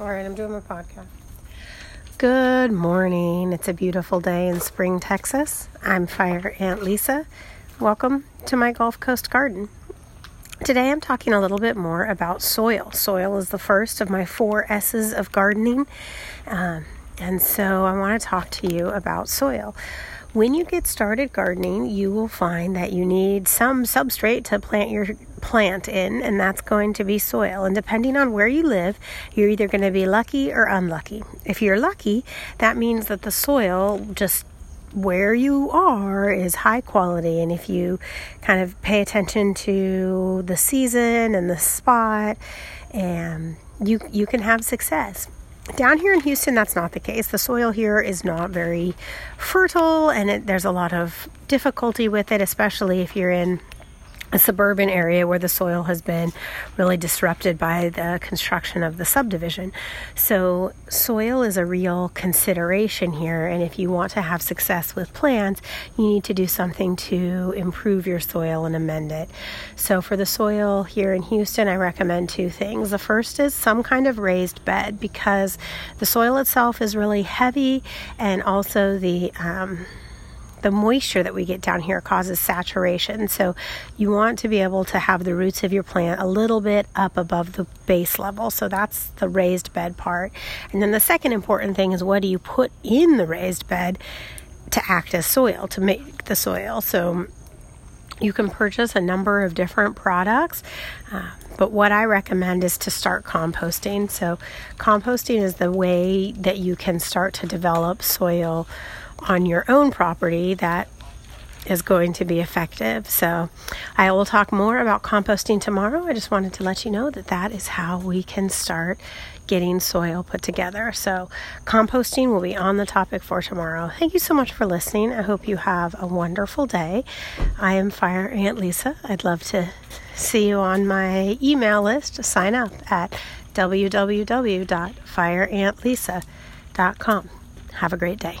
All right, I'm doing my podcast. Good morning. It's a beautiful day in Spring, Texas. I'm Fire Ant Lisa. Welcome to my Gulf Coast garden. Today I'm talking a little bit more about soil. Soil is the first of my four S's of gardening. Um, and so I want to talk to you about soil. When you get started gardening, you will find that you need some substrate to plant your plant in, and that's going to be soil. And depending on where you live, you're either going to be lucky or unlucky. If you're lucky, that means that the soil just where you are is high quality and if you kind of pay attention to the season and the spot and you you can have success down here in Houston, that's not the case. The soil here is not very fertile, and it, there's a lot of difficulty with it, especially if you're in a suburban area where the soil has been really disrupted by the construction of the subdivision. So, soil is a real consideration here, and if you want to have success with plants, you need to do something to improve your soil and amend it. So, for the soil here in Houston, I recommend two things. The first is some kind of raised bed because the soil itself is really heavy, and also the um, the moisture that we get down here causes saturation. So you want to be able to have the roots of your plant a little bit up above the base level. So that's the raised bed part. And then the second important thing is what do you put in the raised bed to act as soil, to make the soil. So you can purchase a number of different products, uh, but what I recommend is to start composting. So, composting is the way that you can start to develop soil on your own property that is going to be effective. So, I will talk more about composting tomorrow. I just wanted to let you know that that is how we can start getting soil put together. So, composting will be on the topic for tomorrow. Thank you so much for listening. I hope you have a wonderful day. I am Fire Ant Lisa. I'd love to see you on my email list. Sign up at www.fireantlisa.com. Have a great day.